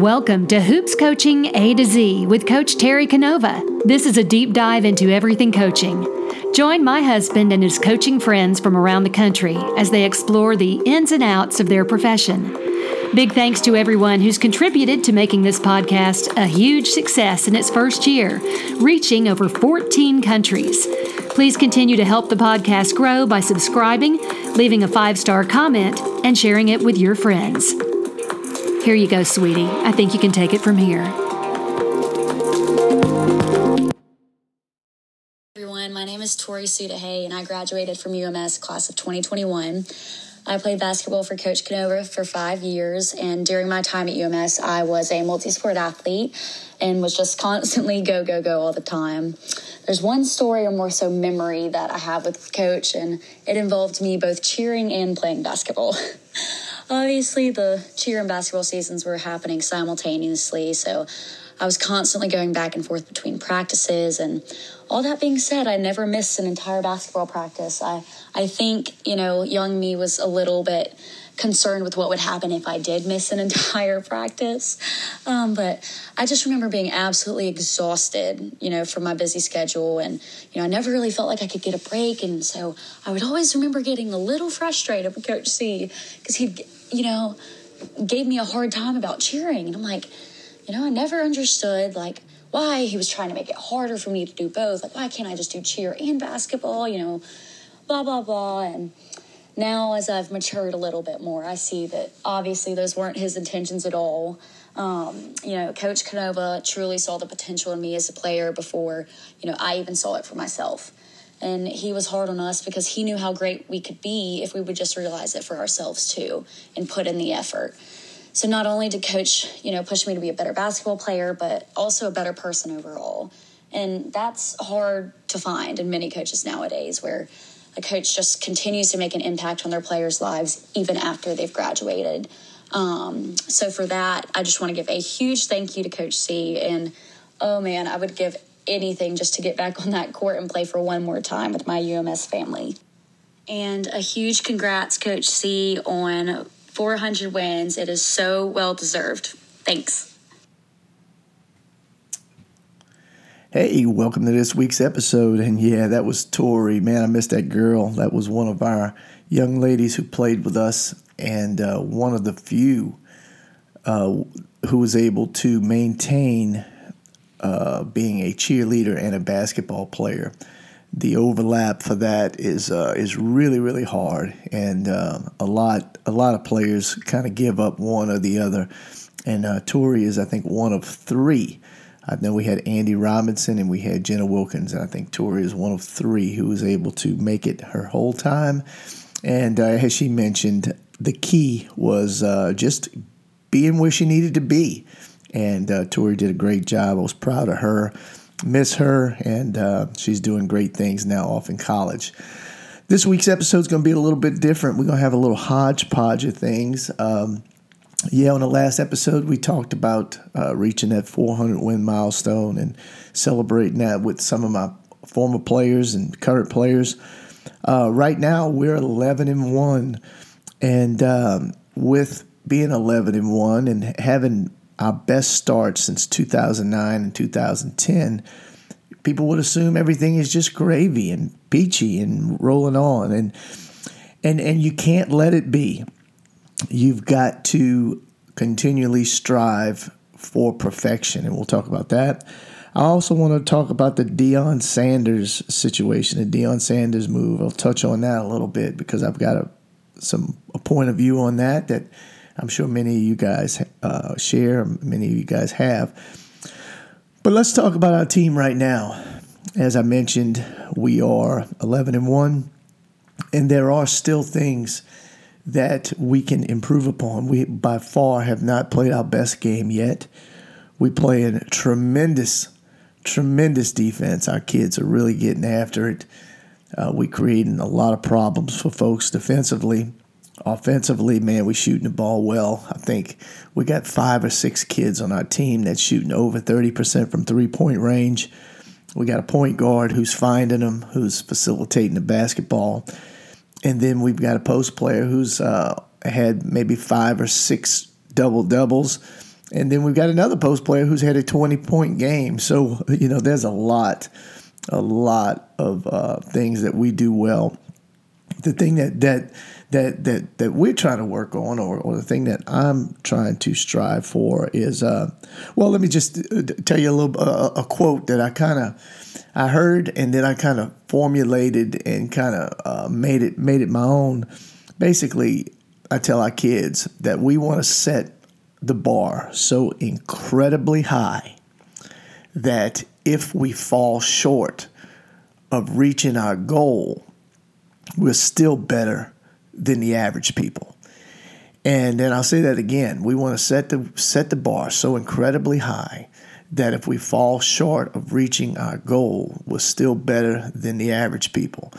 Welcome to Hoops Coaching A to Z with Coach Terry Canova. This is a deep dive into everything coaching. Join my husband and his coaching friends from around the country as they explore the ins and outs of their profession. Big thanks to everyone who's contributed to making this podcast a huge success in its first year, reaching over 14 countries. Please continue to help the podcast grow by subscribing, leaving a five star comment, and sharing it with your friends. Here you go, sweetie. I think you can take it from here. Everyone, my name is Tori Sudahay, and I graduated from UMS class of 2021. I played basketball for Coach Canova for five years, and during my time at UMS, I was a multi sport athlete and was just constantly go, go, go all the time. There's one story or more so memory that I have with Coach, and it involved me both cheering and playing basketball. Obviously, the cheer and basketball seasons were happening simultaneously, so I was constantly going back and forth between practices. And all that being said, I never missed an entire basketball practice. I, I think, you know, young me was a little bit concerned with what would happen if I did miss an entire practice. Um, but I just remember being absolutely exhausted, you know, from my busy schedule. And, you know, I never really felt like I could get a break. And so I would always remember getting a little frustrated with Coach C because he'd, you know, gave me a hard time about cheering. And I'm like, you know, I never understood like why he was trying to make it harder for me to do both. Like, why can't I just do cheer and basketball? You know, blah, blah, blah. And now, as I've matured a little bit more, I see that obviously those weren't his intentions at all. Um, you know, Coach Canova truly saw the potential in me as a player before, you know, I even saw it for myself. And he was hard on us because he knew how great we could be if we would just realize it for ourselves too and put in the effort. So not only did coach, you know, push me to be a better basketball player, but also a better person overall. And that's hard to find in many coaches nowadays where a coach just continues to make an impact on their players' lives even after they've graduated. Um, so for that, I just want to give a huge thank you to Coach C. And oh man, I would give anything just to get back on that court and play for one more time with my UMS family. And a huge congrats, Coach C, on 400 wins. It is so well deserved. Thanks. Hey, welcome to this week's episode. And yeah, that was Tori. Man, I missed that girl. That was one of our young ladies who played with us and uh, one of the few uh, who was able to maintain uh, being a cheerleader and a basketball player. The overlap for that is uh, is really really hard, and uh, a lot a lot of players kind of give up one or the other. And uh, Tori is, I think, one of three. I know we had Andy Robinson and we had Jenna Wilkins, and I think Tori is one of three who was able to make it her whole time. And uh, as she mentioned, the key was uh, just being where she needed to be. And uh, Tori did a great job. I was proud of her, miss her, and uh, she's doing great things now off in college. This week's episode is going to be a little bit different. We're going to have a little hodgepodge of things. Um, yeah, on the last episode, we talked about uh, reaching that 400 win milestone and celebrating that with some of my former players and current players. Uh, right now, we're 11 and 1. And um, with being 11 and 1 and having our best start since 2009 and 2010, people would assume everything is just gravy and peachy and rolling on. And, and, and you can't let it be. You've got to continually strive for perfection, and we'll talk about that. I also want to talk about the Deion Sanders situation, the Deion Sanders move. I'll touch on that a little bit because I've got a some a point of view on that that I'm sure many of you guys uh, share, many of you guys have. But let's talk about our team right now. As I mentioned, we are 11 and 1, and there are still things that we can improve upon. We by far have not played our best game yet. We play a tremendous, tremendous defense. Our kids are really getting after it. Uh, we creating a lot of problems for folks defensively. Offensively, man, we're shooting the ball well. I think we got five or six kids on our team that's shooting over 30% from three point range. We got a point guard who's finding them, who's facilitating the basketball. And then we've got a post player who's uh, had maybe five or six double doubles. and then we've got another post player who's had a 20 point game. So, you know, there's a lot, a lot of uh, things that we do well. The thing that, that, that, that, that we're trying to work on, or, or the thing that I'm trying to strive for is, uh, well, let me just uh, tell you a little, uh, a quote that I kind of, I heard and then I kind of formulated and kind of uh, made it, made it my own. Basically, I tell our kids that we want to set the bar so incredibly high that if we fall short of reaching our goal, we're still better than the average people. And then I'll say that again. We want to set the set the bar so incredibly high that if we fall short of reaching our goal, we're still better than the average people.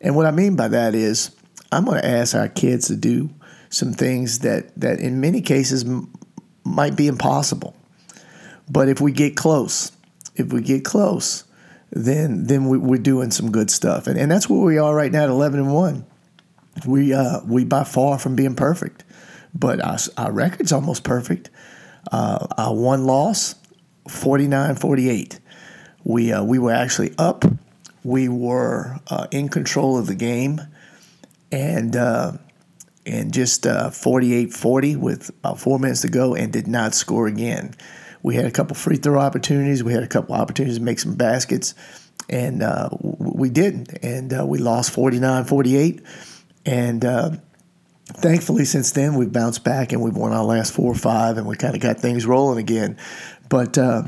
And what I mean by that is I'm going to ask our kids to do some things that that in many cases might be impossible. But if we get close, if we get close, then then we, are doing some good stuff, and and that's where we are right now at eleven and one. We uh we by far from being perfect, but our, our record's almost perfect. Uh, our one loss, 49-48. We uh, we were actually up. We were uh, in control of the game, and uh, and just uh, 48-40 with about four minutes to go and did not score again. We had a couple free throw opportunities. We had a couple opportunities to make some baskets, and uh, we didn't. And uh, we lost 49-48. And uh, thankfully, since then, we've bounced back and we've won our last four or five, and we kind of got things rolling again. But uh,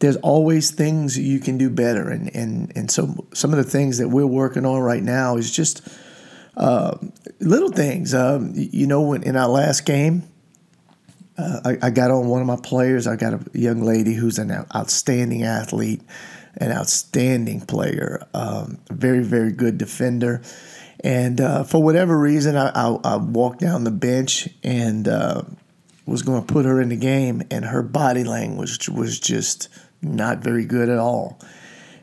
there's always things you can do better. And, and, and so some of the things that we're working on right now is just – uh, little things. Um, you know, when in our last game, uh, I, I, got on one of my players. I got a young lady who's an outstanding athlete, an outstanding player, um, very, very good defender. And uh, for whatever reason, I, I, I, walked down the bench and uh, was going to put her in the game, and her body language was just not very good at all.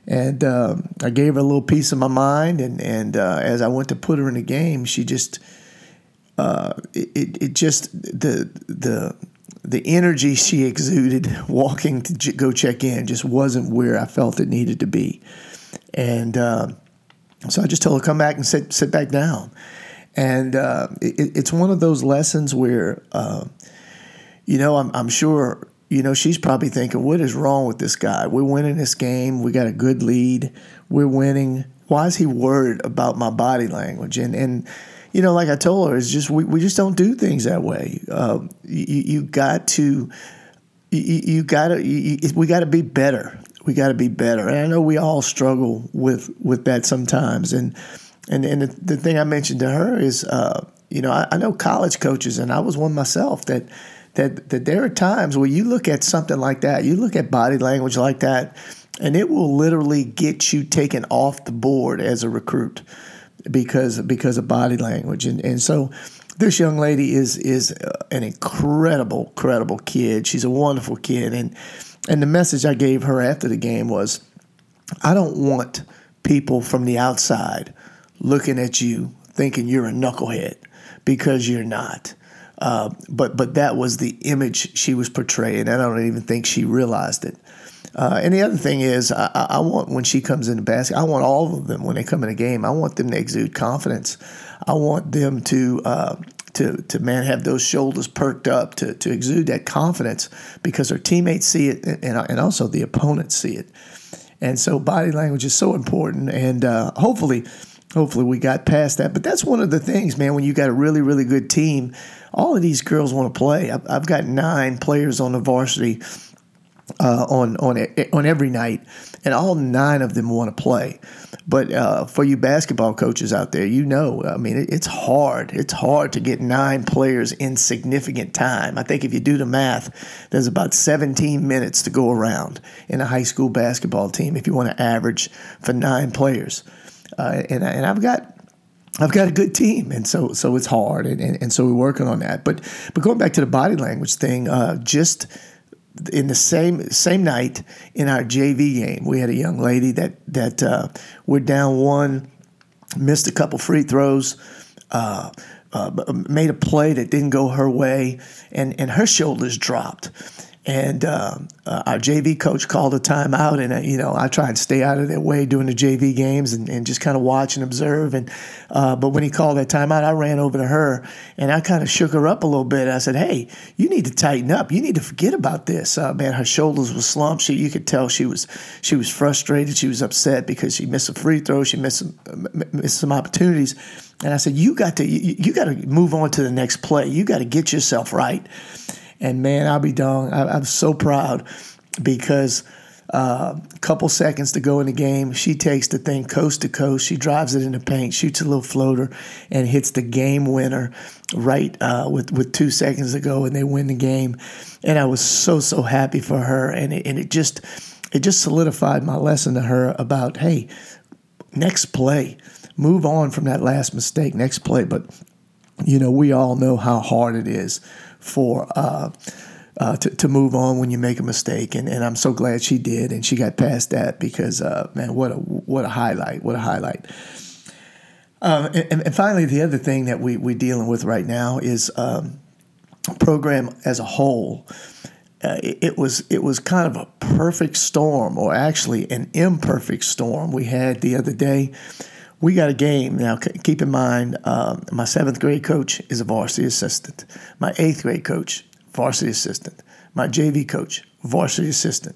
And uh, I gave her a little piece of my mind, and and uh, as I went to put her in the game, she just uh, it it just the the the energy she exuded walking to go check in just wasn't where I felt it needed to be, and uh, so I just told her come back and sit sit back down, and uh, it, it's one of those lessons where uh, you know I'm I'm sure you know, she's probably thinking, what is wrong with this guy? We're winning this game. We got a good lead. We're winning. Why is he worried about my body language? And, and you know, like I told her, it's just, we, we just don't do things that way. Uh, you, you got to, you, you got to, we got to be better. We got to be better. And I know we all struggle with, with that sometimes. And, and, and the, the thing I mentioned to her is, uh, you know, I, I know college coaches, and I was one myself that, that that there are times where you look at something like that, you look at body language like that, and it will literally get you taken off the board as a recruit because because of body language. And and so this young lady is is an incredible, incredible kid. She's a wonderful kid, and and the message I gave her after the game was, I don't want people from the outside looking at you thinking you're a knucklehead because you're not. Uh, but but that was the image she was portraying, and I don't even think she realized it. Uh, and the other thing is, I, I, want when she comes into basket, I want all of them when they come in a game. I want them to exude confidence. I want them to uh, to to man have those shoulders perked up to to exude that confidence because their teammates see it and and also the opponents see it. And so body language is so important, and uh, hopefully hopefully we got past that. But that's one of the things, man. When you got a really really good team all of these girls want to play. I've, I've got nine players on the varsity uh, on on on every night, and all nine of them want to play. But uh, for you basketball coaches out there, you know, I mean, it, it's hard. It's hard to get nine players in significant time. I think if you do the math, there's about 17 minutes to go around in a high school basketball team if you want to average for nine players. Uh, and, and I've got I've got a good team, and so so it's hard, and, and, and so we're working on that. But but going back to the body language thing, uh, just in the same same night in our JV game, we had a young lady that that uh, we're down one, missed a couple free throws, uh, uh, made a play that didn't go her way, and and her shoulders dropped. And uh, uh, our JV coach called a timeout, and uh, you know I try and stay out of their way during the JV games and, and just kind of watch and observe. And uh, but when he called that timeout, I ran over to her and I kind of shook her up a little bit. I said, "Hey, you need to tighten up. You need to forget about this." Uh, man, her shoulders were slumped. She, you could tell she was she was frustrated. She was upset because she missed a free throw. She missed some, missed some opportunities. And I said, "You got to you, you got to move on to the next play. You got to get yourself right." And man, I'll be dong. I, am so proud because a uh, couple seconds to go in the game, she takes the thing coast to coast. She drives it in the paint, shoots a little floater, and hits the game winner right uh, with with two seconds to go, and they win the game. And I was so so happy for her, and it, and it just it just solidified my lesson to her about hey, next play, move on from that last mistake, next play. But you know, we all know how hard it is for uh, uh, to, to move on when you make a mistake. And, and I'm so glad she did, and she got past that because uh, man, what a what a highlight! What a highlight! Uh, and, and, finally, the other thing that we we're dealing with right now is um, program as a whole. Uh, it, it, was it was kind of a perfect storm, or actually an imperfect storm we had the other day we got a game now. Keep in mind, um, my seventh grade coach is a varsity assistant. My eighth grade coach, varsity assistant. My JV coach, varsity assistant.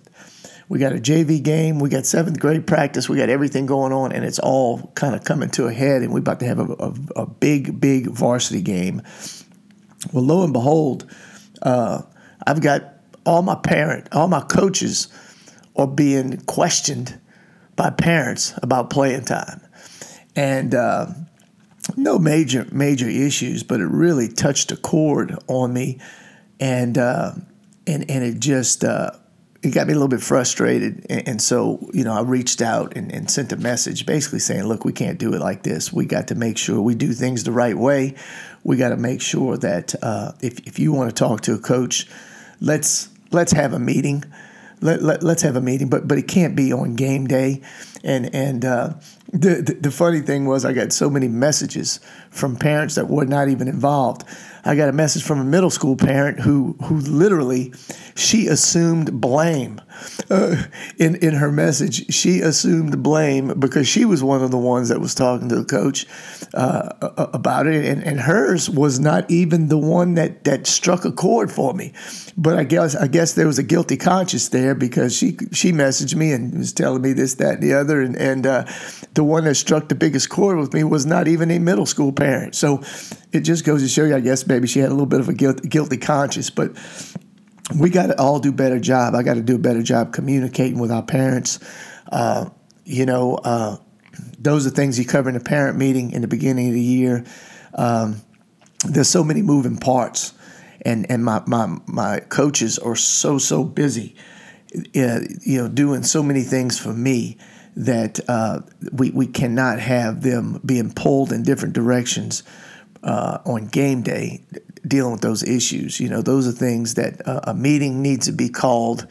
We got a JV game. We got seventh grade practice. We got everything going on, and it's all kind of coming to a head. And we're about to have a, a, a big, big varsity game. Well, lo and behold, uh, I've got all my parent, all my coaches are being questioned by parents about playing time and uh, no major major issues, but it really touched a chord on me, and uh, and and it just uh, it got me a little bit frustrated, and, and so you know I reached out and, and, sent a message, basically saying, look, we can't do it like this. We got to make sure we do things the right way. We got to make sure that uh, if if you want to talk to a coach, let's let's have a meeting. Let, let, us have a meeting, but but it can't be on game day, and and uh, the, the, the funny thing was I got so many messages from parents that were not even involved. I got a message from a middle school parent who who literally she assumed blame uh, in in her message. She assumed blame because she was one of the ones that was talking to the coach uh, about it, and, and hers was not even the one that that struck a chord for me. But I guess I guess there was a guilty conscience there because she she messaged me and was telling me this, that, and the other, and and uh, the one that struck the biggest chord with me was not even a middle school parent. So it just goes to show you, I guess, maybe she had a little bit of a guilt, guilty conscience, but we got to all do a better job. I got to do a better job communicating with our parents. Uh, you know, uh, those are things you cover in a parent meeting in the beginning of the year. Um, there's so many moving parts, and and my my my coaches are so so busy, uh, you know, doing so many things for me that uh, we we cannot have them being pulled in different directions uh, on game day dealing with those issues. You know, those are things that uh, a meeting needs to be called.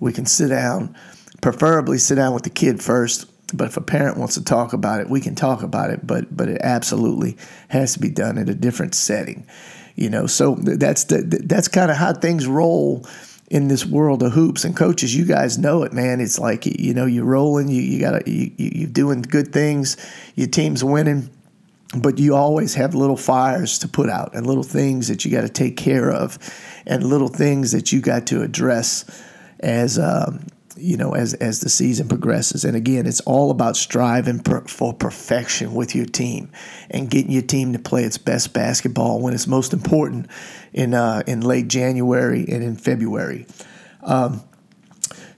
We can sit down, preferably sit down with the kid first. But if a parent wants to talk about it, we can talk about it. But but it absolutely has to be done in a different setting. You know, so that's the, that's kind of how things roll in this world of hoops and coaches you guys know it man it's like you know you're rolling you, you gotta you, you're doing good things your team's winning but you always have little fires to put out and little things that you got to take care of and little things that you got to address as um, you know as as the season progresses. And again it's all about striving per, for perfection with your team and getting your team to play its best basketball when it's most important in uh, in late January and in February. Um,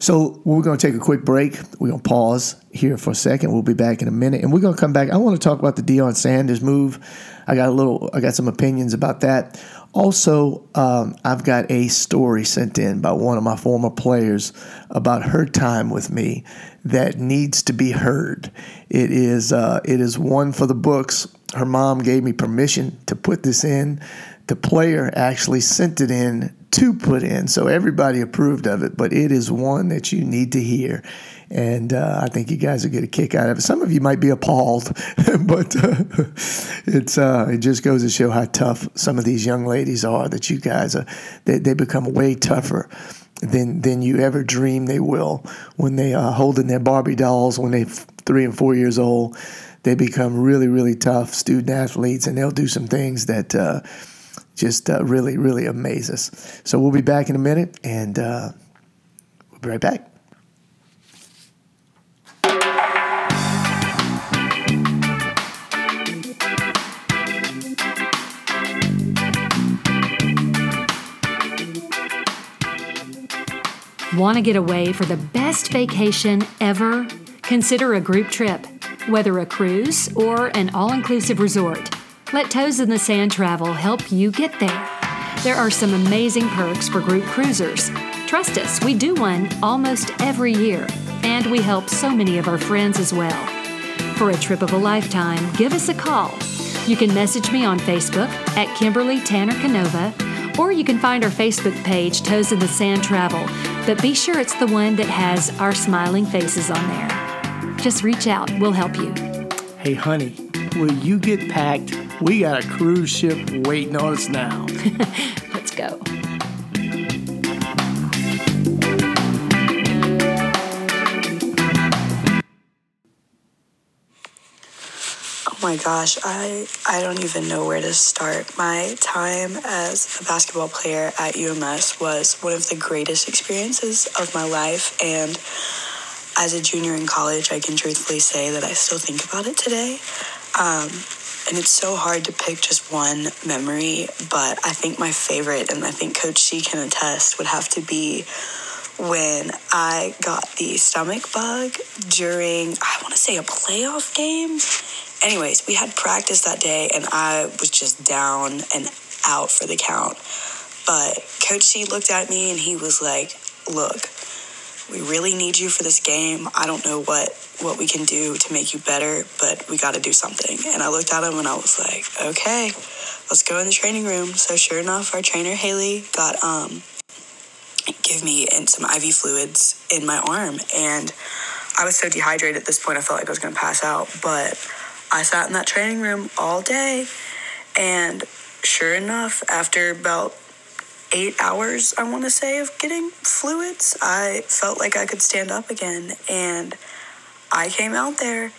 so we're going to take a quick break. We're going to pause here for a second. We'll be back in a minute, and we're going to come back. I want to talk about the Deion Sanders move. I got a little. I got some opinions about that. Also, um, I've got a story sent in by one of my former players about her time with me that needs to be heard. It is uh, it is one for the books. Her mom gave me permission to put this in. The player actually sent it in to put in. So everybody approved of it, but it is one that you need to hear. And uh, I think you guys will get a kick out of it. Some of you might be appalled, but uh, it's uh, it just goes to show how tough some of these young ladies are. That you guys are, they, they become way tougher than than you ever dream they will when they are holding their Barbie dolls when they're three and four years old. They become really really tough student athletes, and they'll do some things that uh, just uh, really really amaze us. So we'll be back in a minute, and uh, we'll be right back. Want to get away for the best vacation ever? Consider a group trip, whether a cruise or an all inclusive resort. Let Toes in the Sand Travel help you get there. There are some amazing perks for group cruisers. Trust us, we do one almost every year, and we help so many of our friends as well. For a trip of a lifetime, give us a call. You can message me on Facebook at Kimberly Tanner Canova or you can find our Facebook page, Toes in the Sand Travel, but be sure it's the one that has our smiling faces on there. Just reach out, we'll help you. Hey, honey, will you get packed? We got a cruise ship waiting on us now. Let's go. Oh my gosh, I I don't even know where to start. My time as a basketball player at UMS was one of the greatest experiences of my life and as a junior in college, I can truthfully say that I still think about it today. Um, and it's so hard to pick just one memory, but I think my favorite, and I think Coach C can attest, would have to be when I got the stomach bug during, I want to say, a playoff game anyways, we had practice that day and I was just down and out for the count. But Coach C looked at me and he was like, Look, we really need you for this game. I don't know what, what we can do to make you better, but we got to do something. And I looked at him and I was like, Okay, let's go in the training room. So sure enough, our trainer Haley got um give me and some IV fluids in my arm and I was so dehydrated at this point I felt like I was going to pass out, but I sat in that training room all day. And sure enough, after about eight hours, I want to say, of getting fluids, I felt like I could stand up again. And I came out there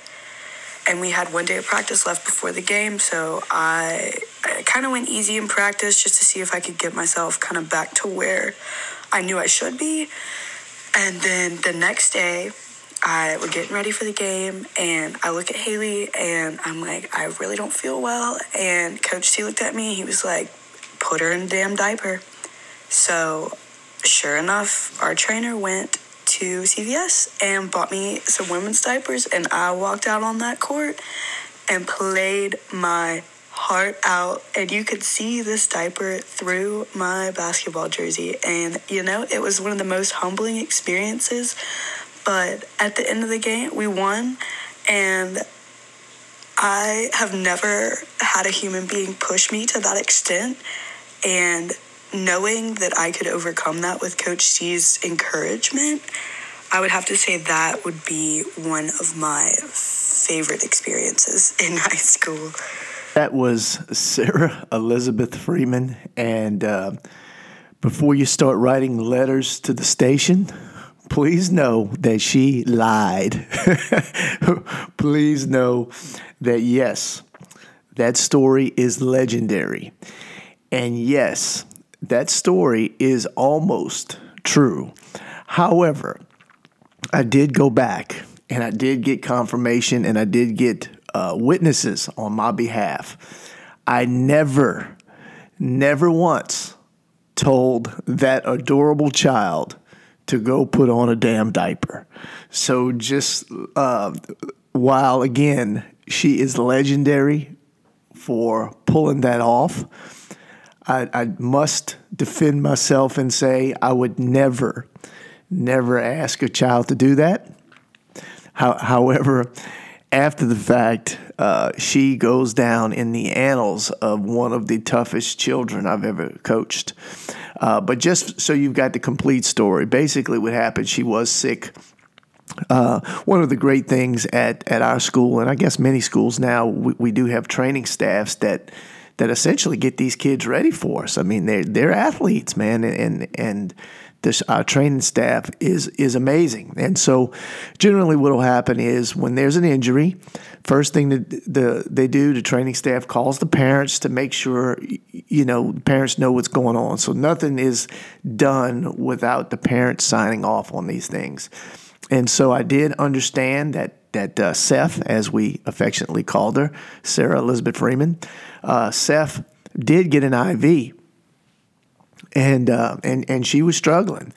and we had one day of practice left before the game. So I, I kind of went easy in practice just to see if I could get myself kind of back to where I knew I should be. And then the next day, I we're getting ready for the game, and I look at Haley, and I'm like, I really don't feel well. And Coach T looked at me. He was like, put her in a damn diaper. So, sure enough, our trainer went to CVS and bought me some women's diapers, and I walked out on that court and played my heart out and you could see this diaper through my basketball jersey and you know it was one of the most humbling experiences but at the end of the game, we won. And I have never had a human being push me to that extent. And knowing that I could overcome that with Coach C's encouragement, I would have to say that would be one of my favorite experiences in high school. That was Sarah Elizabeth Freeman. And uh, before you start writing letters to the station, please know that she lied. please know that yes, that story is legendary. And yes, that story is almost true. However, I did go back and I did get confirmation and I did get uh, witnesses on my behalf. I never, never once told that adorable child to go put on a damn diaper. So just uh, while again she is legendary for pulling that off, I, I must defend myself and say I would never, never ask a child to do that. How, however, after the fact, uh, she goes down in the annals of one of the toughest children I've ever coached. Uh, but just so you've got the complete story, basically what happened, she was sick. Uh, one of the great things at, at our school, and I guess many schools now, we, we do have training staffs that that essentially get these kids ready for us. I mean, they're they're athletes, man, and and this our training staff is is amazing. And so, generally, what will happen is when there's an injury, first thing that the they do, the training staff calls the parents to make sure you know parents know what's going on. So nothing is done without the parents signing off on these things. And so I did understand that that uh, Seth, as we affectionately called her, Sarah Elizabeth Freeman, uh, Seth did get an IV, and uh, and and she was struggling.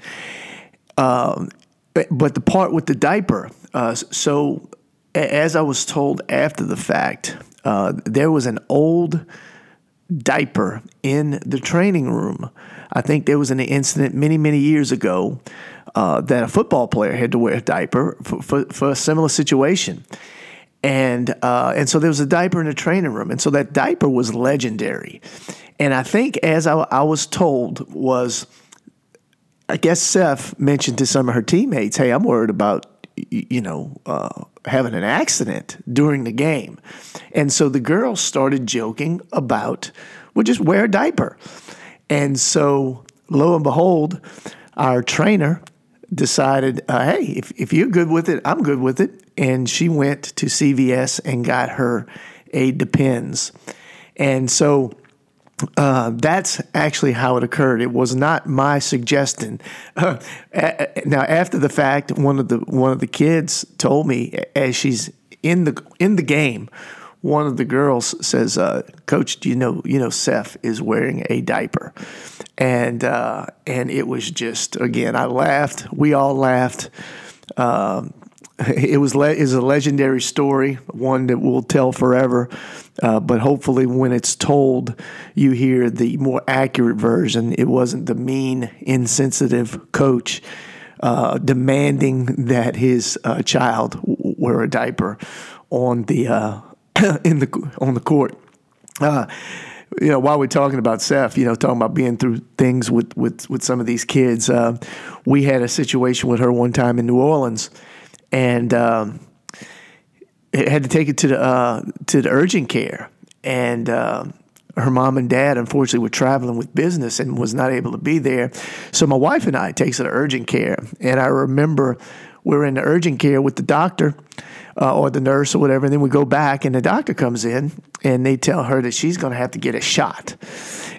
Um, but the part with the diaper, uh, so as I was told after the fact, uh, there was an old diaper in the training room. I think there was an incident many, many years ago uh, that a football player had to wear a diaper for, for, for a similar situation. And uh, and so there was a diaper in the training room, and so that diaper was legendary. And I think, as I, I was told, was I guess Seth mentioned to some of her teammates, "Hey, I'm worried about you know uh, having an accident during the game," and so the girls started joking about, "Well, just wear a diaper." And so, lo and behold, our trainer decided, uh, hey, if, if you're good with it, I'm good with it. And she went to CVS and got her a Depends. And so uh, that's actually how it occurred. It was not my suggestion. Now, after the fact, one of the one of the kids told me as she's in the in the game, one of the girls says, uh, "Coach, do you know you know Seth is wearing a diaper?" And uh, and it was just again, I laughed. We all laughed. Um, it was le- is a legendary story, one that we'll tell forever. Uh, but hopefully, when it's told, you hear the more accurate version. It wasn't the mean, insensitive coach uh, demanding that his uh, child wear a diaper on the uh, in the on the court. Uh, you know, while we're talking about Seth, you know, talking about being through things with with with some of these kids, uh, we had a situation with her one time in New Orleans, and um, had to take it to the uh, to the urgent care, and uh, her mom and dad unfortunately were traveling with business and was not able to be there. So my wife and I takes her to urgent care, and I remember we are in the urgent care with the doctor uh, or the nurse or whatever. And then we go back, and the doctor comes in, and they tell her that she's going to have to get a shot.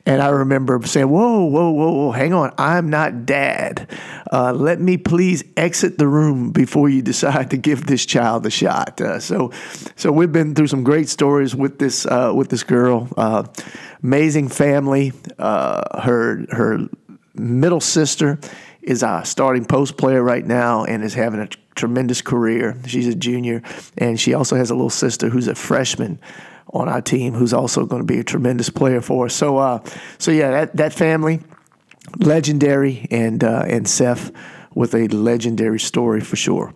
And I remember saying, "Whoa, whoa, whoa, whoa! Hang on, I'm not dad. Uh, let me please exit the room before you decide to give this child a shot." Uh, so, so we've been through some great stories with this uh, with this girl. Uh, amazing family. Uh, her her middle sister is a starting post player right now and is having a tremendous career. She's a junior, and she also has a little sister who's a freshman on our team who's also going to be a tremendous player for us. So, uh, so yeah, that that family, legendary, and uh, and Seth with a legendary story for sure.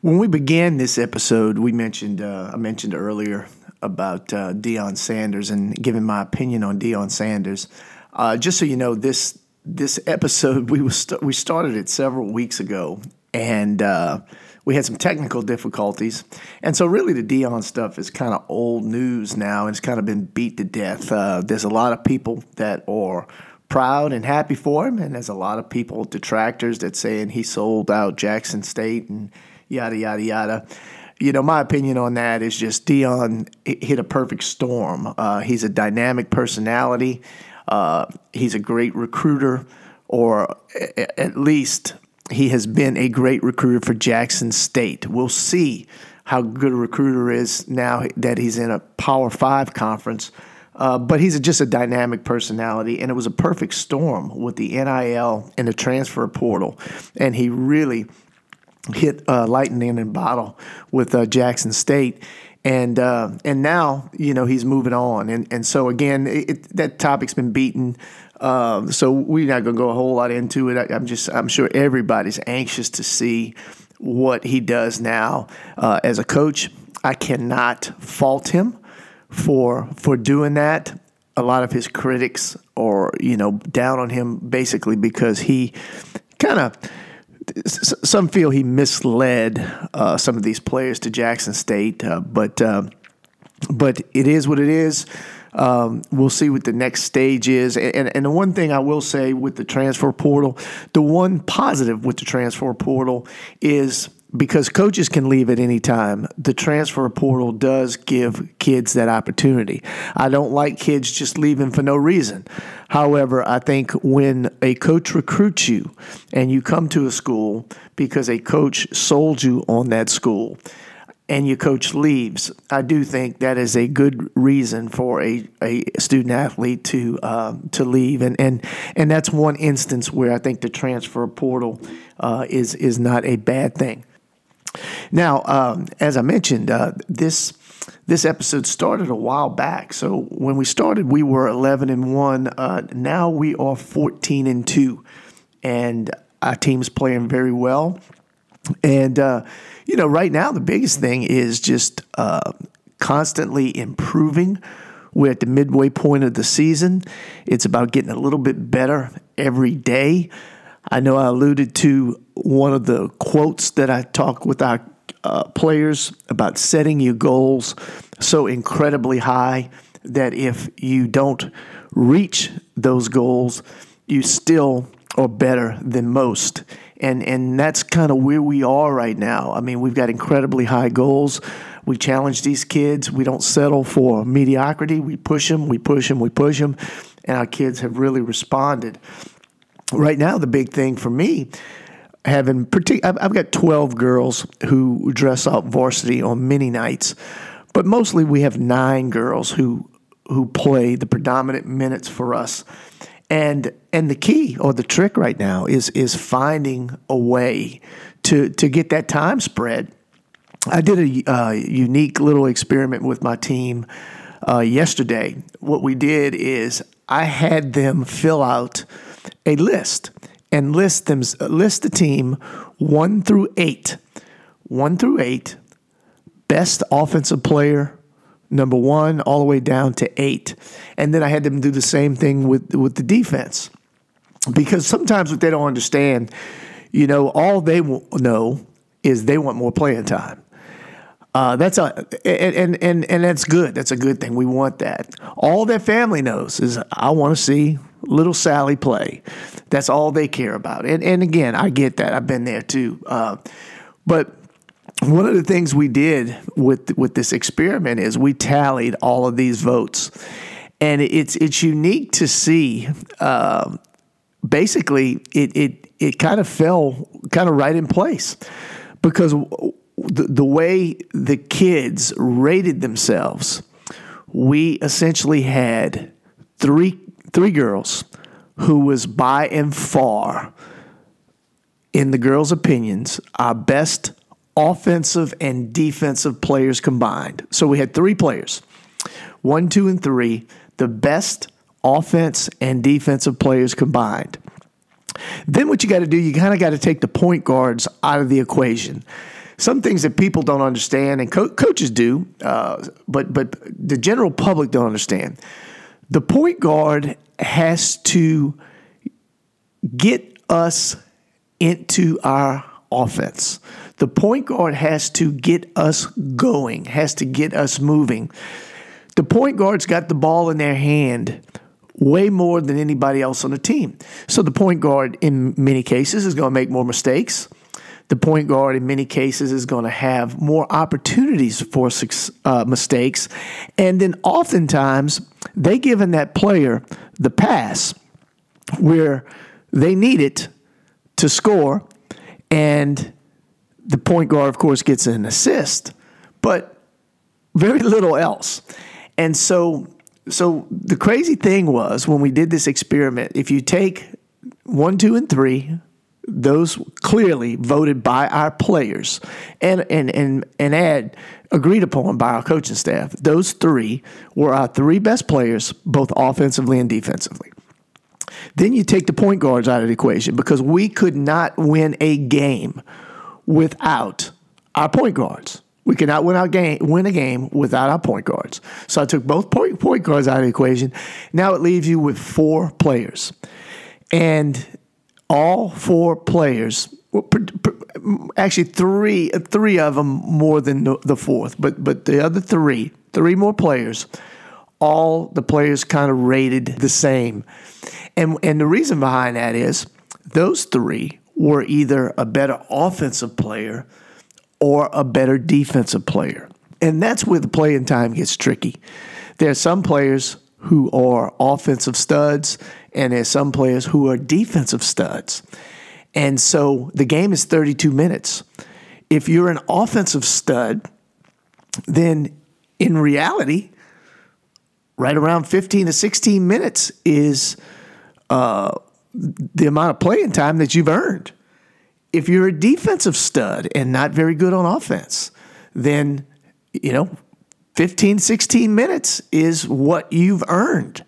When we began this episode, we mentioned uh, I mentioned earlier about uh, Deion Sanders and giving my opinion on Deion Sanders. Uh, just so you know, this this episode we was st- we started it several weeks ago, and uh, we had some technical difficulties. And so, really, the Deion stuff is kind of old news now, and it's kind of been beat to death. Uh, there's a lot of people that are proud and happy for him, and there's a lot of people detractors that saying he sold out Jackson State and yada yada yada. You know, my opinion on that is just Deion hit a perfect storm. Uh, he's a dynamic personality. Uh, he's a great recruiter, or at least he has been a great recruiter for Jackson State. We'll see how good a recruiter is now that he's in a Power Five conference. Uh, but he's a, just a dynamic personality, and it was a perfect storm with the NIL and the transfer portal. And he really hit uh, lightning in a bottle with uh, Jackson State and uh, and now you know he's moving on, and and so again it, that topic's been beaten. Um, so we're not going to go a whole lot into it. I, am just I'm sure everybody's anxious to see what he does now uh, as a coach I cannot fault him for for doing that. A lot of his critics are, you know, down on him basically because he kind of some feel he misled uh, some of these players to Jackson State, uh, but uh, but it is what it is. Um, we'll see what the next stage is. And, and the one thing I will say with the transfer portal, the one positive with the transfer portal is because coaches can leave at any time, the transfer portal does give kids that opportunity. I don't like kids just leaving for no reason. However, I think when a coach recruits you and you come to a school because a coach sold you on that school, and your coach leaves, I do think that is a good reason for a, a student athlete to um, to leave, and, and and that's one instance where I think the transfer portal uh, is is not a bad thing. Now, um, as I mentioned, uh, this this episode started a while back. So when we started, we were 11 and one. Uh, now we are 14 and two, and our team's playing very well. And uh, you know, right now the biggest thing is just uh, constantly improving. We're at the midway point of the season. It's about getting a little bit better every day. I know I alluded to one of the quotes that I talk with our uh, players about setting your goals so incredibly high that if you don't reach those goals, you still are better than most and and that's kind of where we are right now. I mean, we've got incredibly high goals. We challenge these kids. We don't settle for mediocrity. We push them. We push them. We push them, and our kids have really responded. Right now, the big thing for me, having partic- I've got twelve girls who dress up varsity on many nights, but mostly we have nine girls who who play the predominant minutes for us and and the key or the trick right now is is finding a way to to get that time spread. I did a uh, unique little experiment with my team uh, yesterday. What we did is I had them fill out a list and list them list the team one through eight, one through eight, best offensive player, number one all the way down to eight. And then I had them do the same thing with, with the defense. Because sometimes what they don't understand, you know, all they know is they want more playing time. Uh, that's a and, and and that's good. That's a good thing. We want that. All their family knows is I want to see little Sally play. That's all they care about. And and again, I get that. I've been there too. Uh, but one of the things we did with with this experiment is we tallied all of these votes, and it's it's unique to see. Uh, basically, it it it kind of fell kind of right in place because the, the way the kids rated themselves, we essentially had three three girls who was by and far in the girls' opinions our best offensive and defensive players combined. So we had three players one, two, and three, the best offense and defensive players combined. Then what you got to do, you kind of got to take the point guards out of the equation. Some things that people don't understand, and co- coaches do, uh, but but the general public don't understand. The point guard has to get us into our offense. The point guard has to get us going, has to get us moving. The point guard's got the ball in their hand way more than anybody else on the team. So the point guard, in many cases, is going to make more mistakes. The point guard, in many cases, is going to have more opportunities for uh, mistakes. And then oftentimes, they given that player the pass where they need it to score. And the point guard, of course, gets an assist, but very little else. And so, so the crazy thing was when we did this experiment, if you take one, two, and three, those clearly voted by our players and, and, and, and add agreed upon by our coaching staff. Those three were our three best players, both offensively and defensively. Then you take the point guards out of the equation because we could not win a game without our point guards. We cannot win, our game, win a game without our point guards. So I took both point, point guards out of the equation. Now it leaves you with four players. And all four players, actually three, three of them more than the fourth, but, but the other three, three more players, all the players kind of rated the same. And, and the reason behind that is those three were either a better offensive player or a better defensive player. And that's where the playing time gets tricky. There are some players who are offensive studs, and there's some players who are defensive studs. And so the game is 32 minutes. If you're an offensive stud, then in reality, right around 15 to 16 minutes is uh, the amount of playing time that you've earned. If you're a defensive stud and not very good on offense, then, you know, 15, 16 minutes is what you've earned.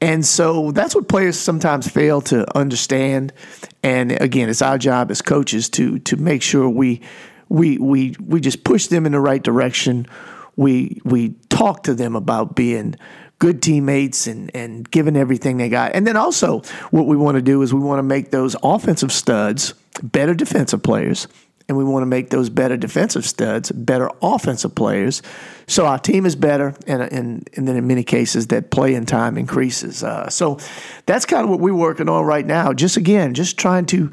And so that's what players sometimes fail to understand. And again, it's our job as coaches to to make sure we we we we just push them in the right direction. We we talk to them about being good teammates and, and giving everything they got. And then also, what we want to do is we want to make those offensive studs better defensive players. And we want to make those better defensive studs better offensive players. So our team is better, and, and, and then in many cases, that playing time increases. Uh, so that's kind of what we're working on right now. Just again, just trying to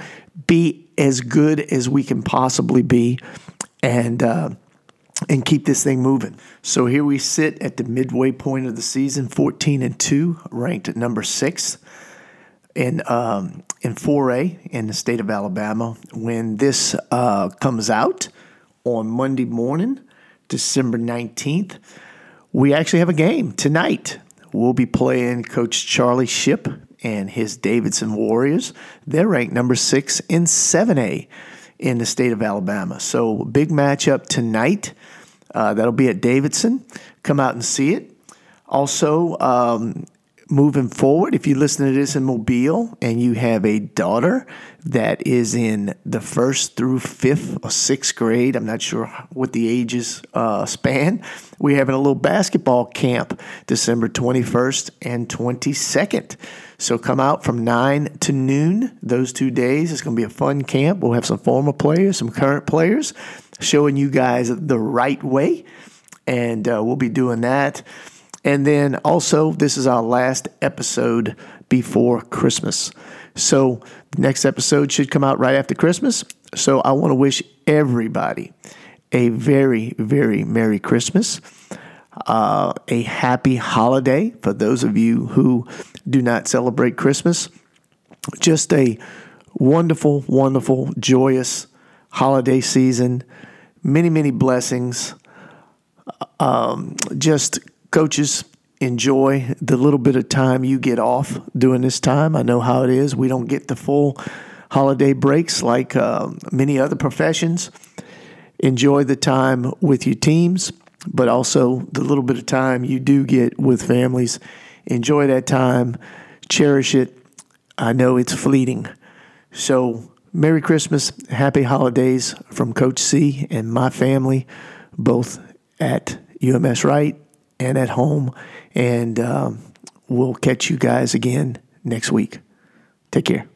be as good as we can possibly be. And, uh, and keep this thing moving. So here we sit at the midway point of the season, 14 and 2, ranked at number 6 in um, in 4A in the state of Alabama. When this uh, comes out on Monday morning, December 19th, we actually have a game tonight. We'll be playing Coach Charlie Ship and his Davidson Warriors. They're ranked number 6 in 7A in the state of Alabama. So, big matchup tonight. Uh, that'll be at Davidson. Come out and see it. Also, um, moving forward, if you listen to this in Mobile and you have a daughter that is in the first through fifth or sixth grade, I'm not sure what the ages uh, span, we're having a little basketball camp December 21st and 22nd. So come out from 9 to noon those two days. It's going to be a fun camp. We'll have some former players, some current players showing you guys the right way. And uh, we'll be doing that. And then also, this is our last episode before Christmas. So, the next episode should come out right after Christmas. So, I want to wish everybody a very, very Merry Christmas, uh, a happy holiday for those of you who do not celebrate Christmas. Just a wonderful, wonderful, joyous holiday season many, many blessings. Um, just coaches, enjoy the little bit of time you get off during this time. I know how it is. We don't get the full holiday breaks like uh, many other professions. Enjoy the time with your teams, but also the little bit of time you do get with families. Enjoy that time, cherish it. I know it's fleeting. So Merry Christmas, Happy Holidays from Coach C and my family, both at UMS Wright and at home. And um, we'll catch you guys again next week. Take care.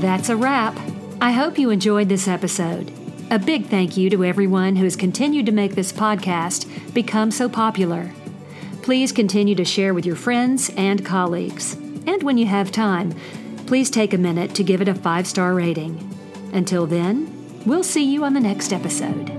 That's a wrap. I hope you enjoyed this episode. A big thank you to everyone who has continued to make this podcast become so popular. Please continue to share with your friends and colleagues. And when you have time, please take a minute to give it a five star rating. Until then, we'll see you on the next episode.